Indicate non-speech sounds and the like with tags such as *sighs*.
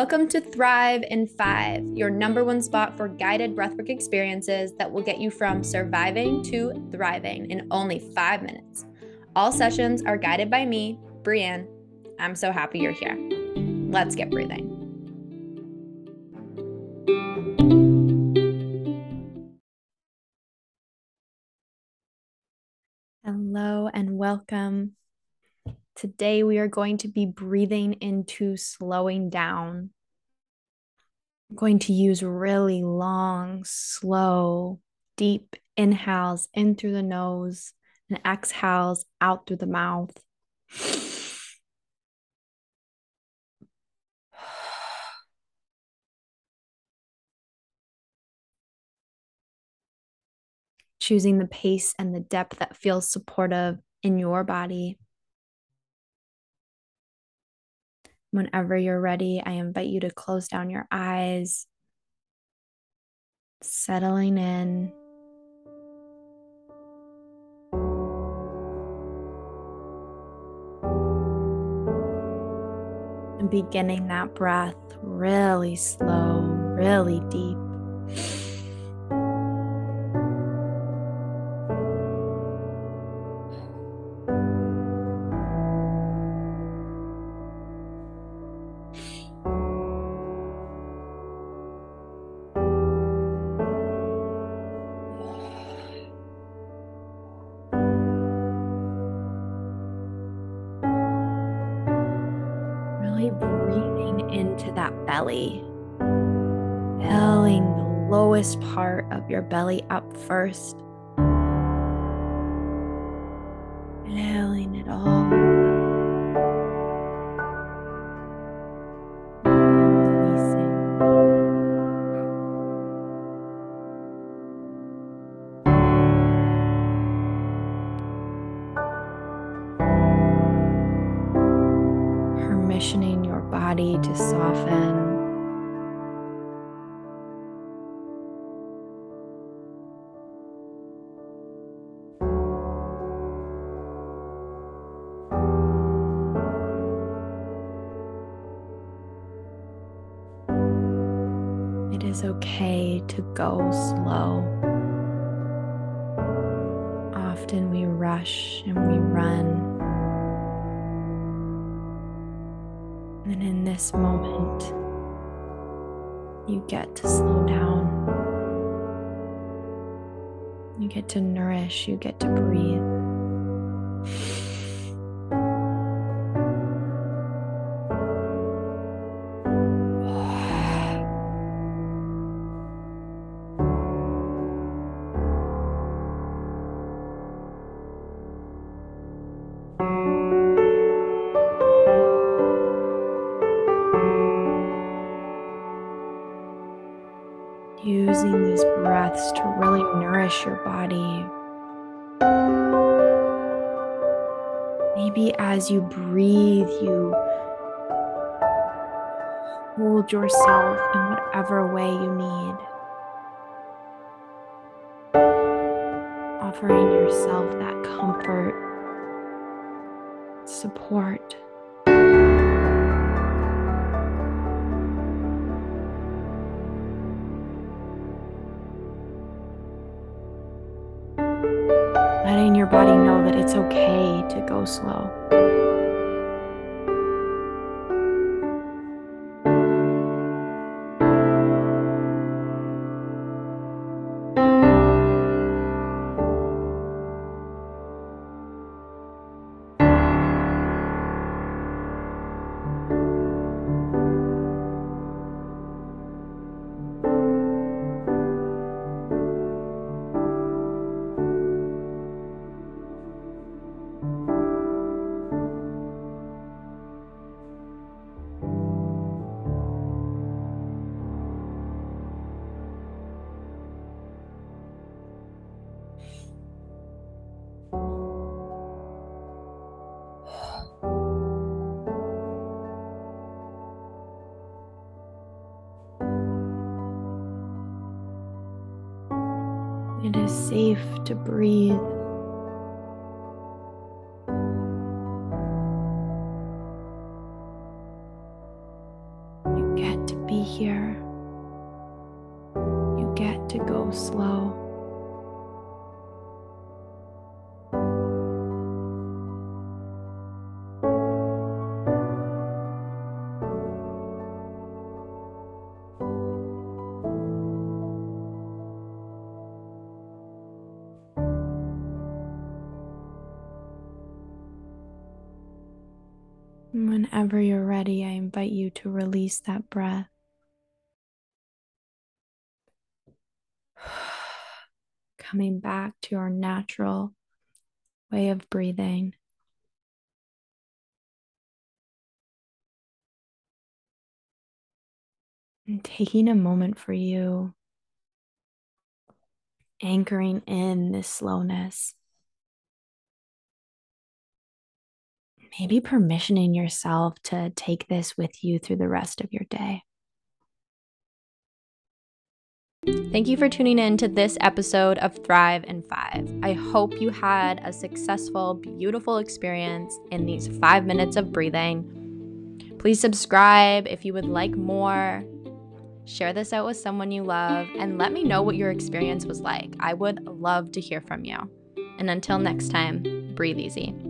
Welcome to Thrive in Five, your number one spot for guided breathwork experiences that will get you from surviving to thriving in only five minutes. All sessions are guided by me, Brienne. I'm so happy you're here. Let's get breathing. Hello and welcome. Today, we are going to be breathing into slowing down. I'm going to use really long, slow, deep inhales in through the nose and exhales out through the mouth. *sighs* Choosing the pace and the depth that feels supportive in your body. Whenever you're ready, I invite you to close down your eyes, settling in. And beginning that breath really slow, really deep. Belly. Filling the lowest part of your belly up first. Filling it all body to soften. It is okay to go slow. Often we rush and we run. And in this moment, you get to slow down. You get to nourish, you get to breathe. Using these breaths to really nourish your body. Maybe as you breathe, you hold yourself in whatever way you need. Offering yourself that comfort, support. Body know that it's okay to go slow. It is safe to breathe. You get to be here. You get to go slow. Whenever you're ready, I invite you to release that breath. *sighs* Coming back to our natural way of breathing. And taking a moment for you, anchoring in this slowness. Maybe permissioning yourself to take this with you through the rest of your day. Thank you for tuning in to this episode of Thrive in Five. I hope you had a successful, beautiful experience in these five minutes of breathing. Please subscribe if you would like more. Share this out with someone you love and let me know what your experience was like. I would love to hear from you. And until next time, breathe easy.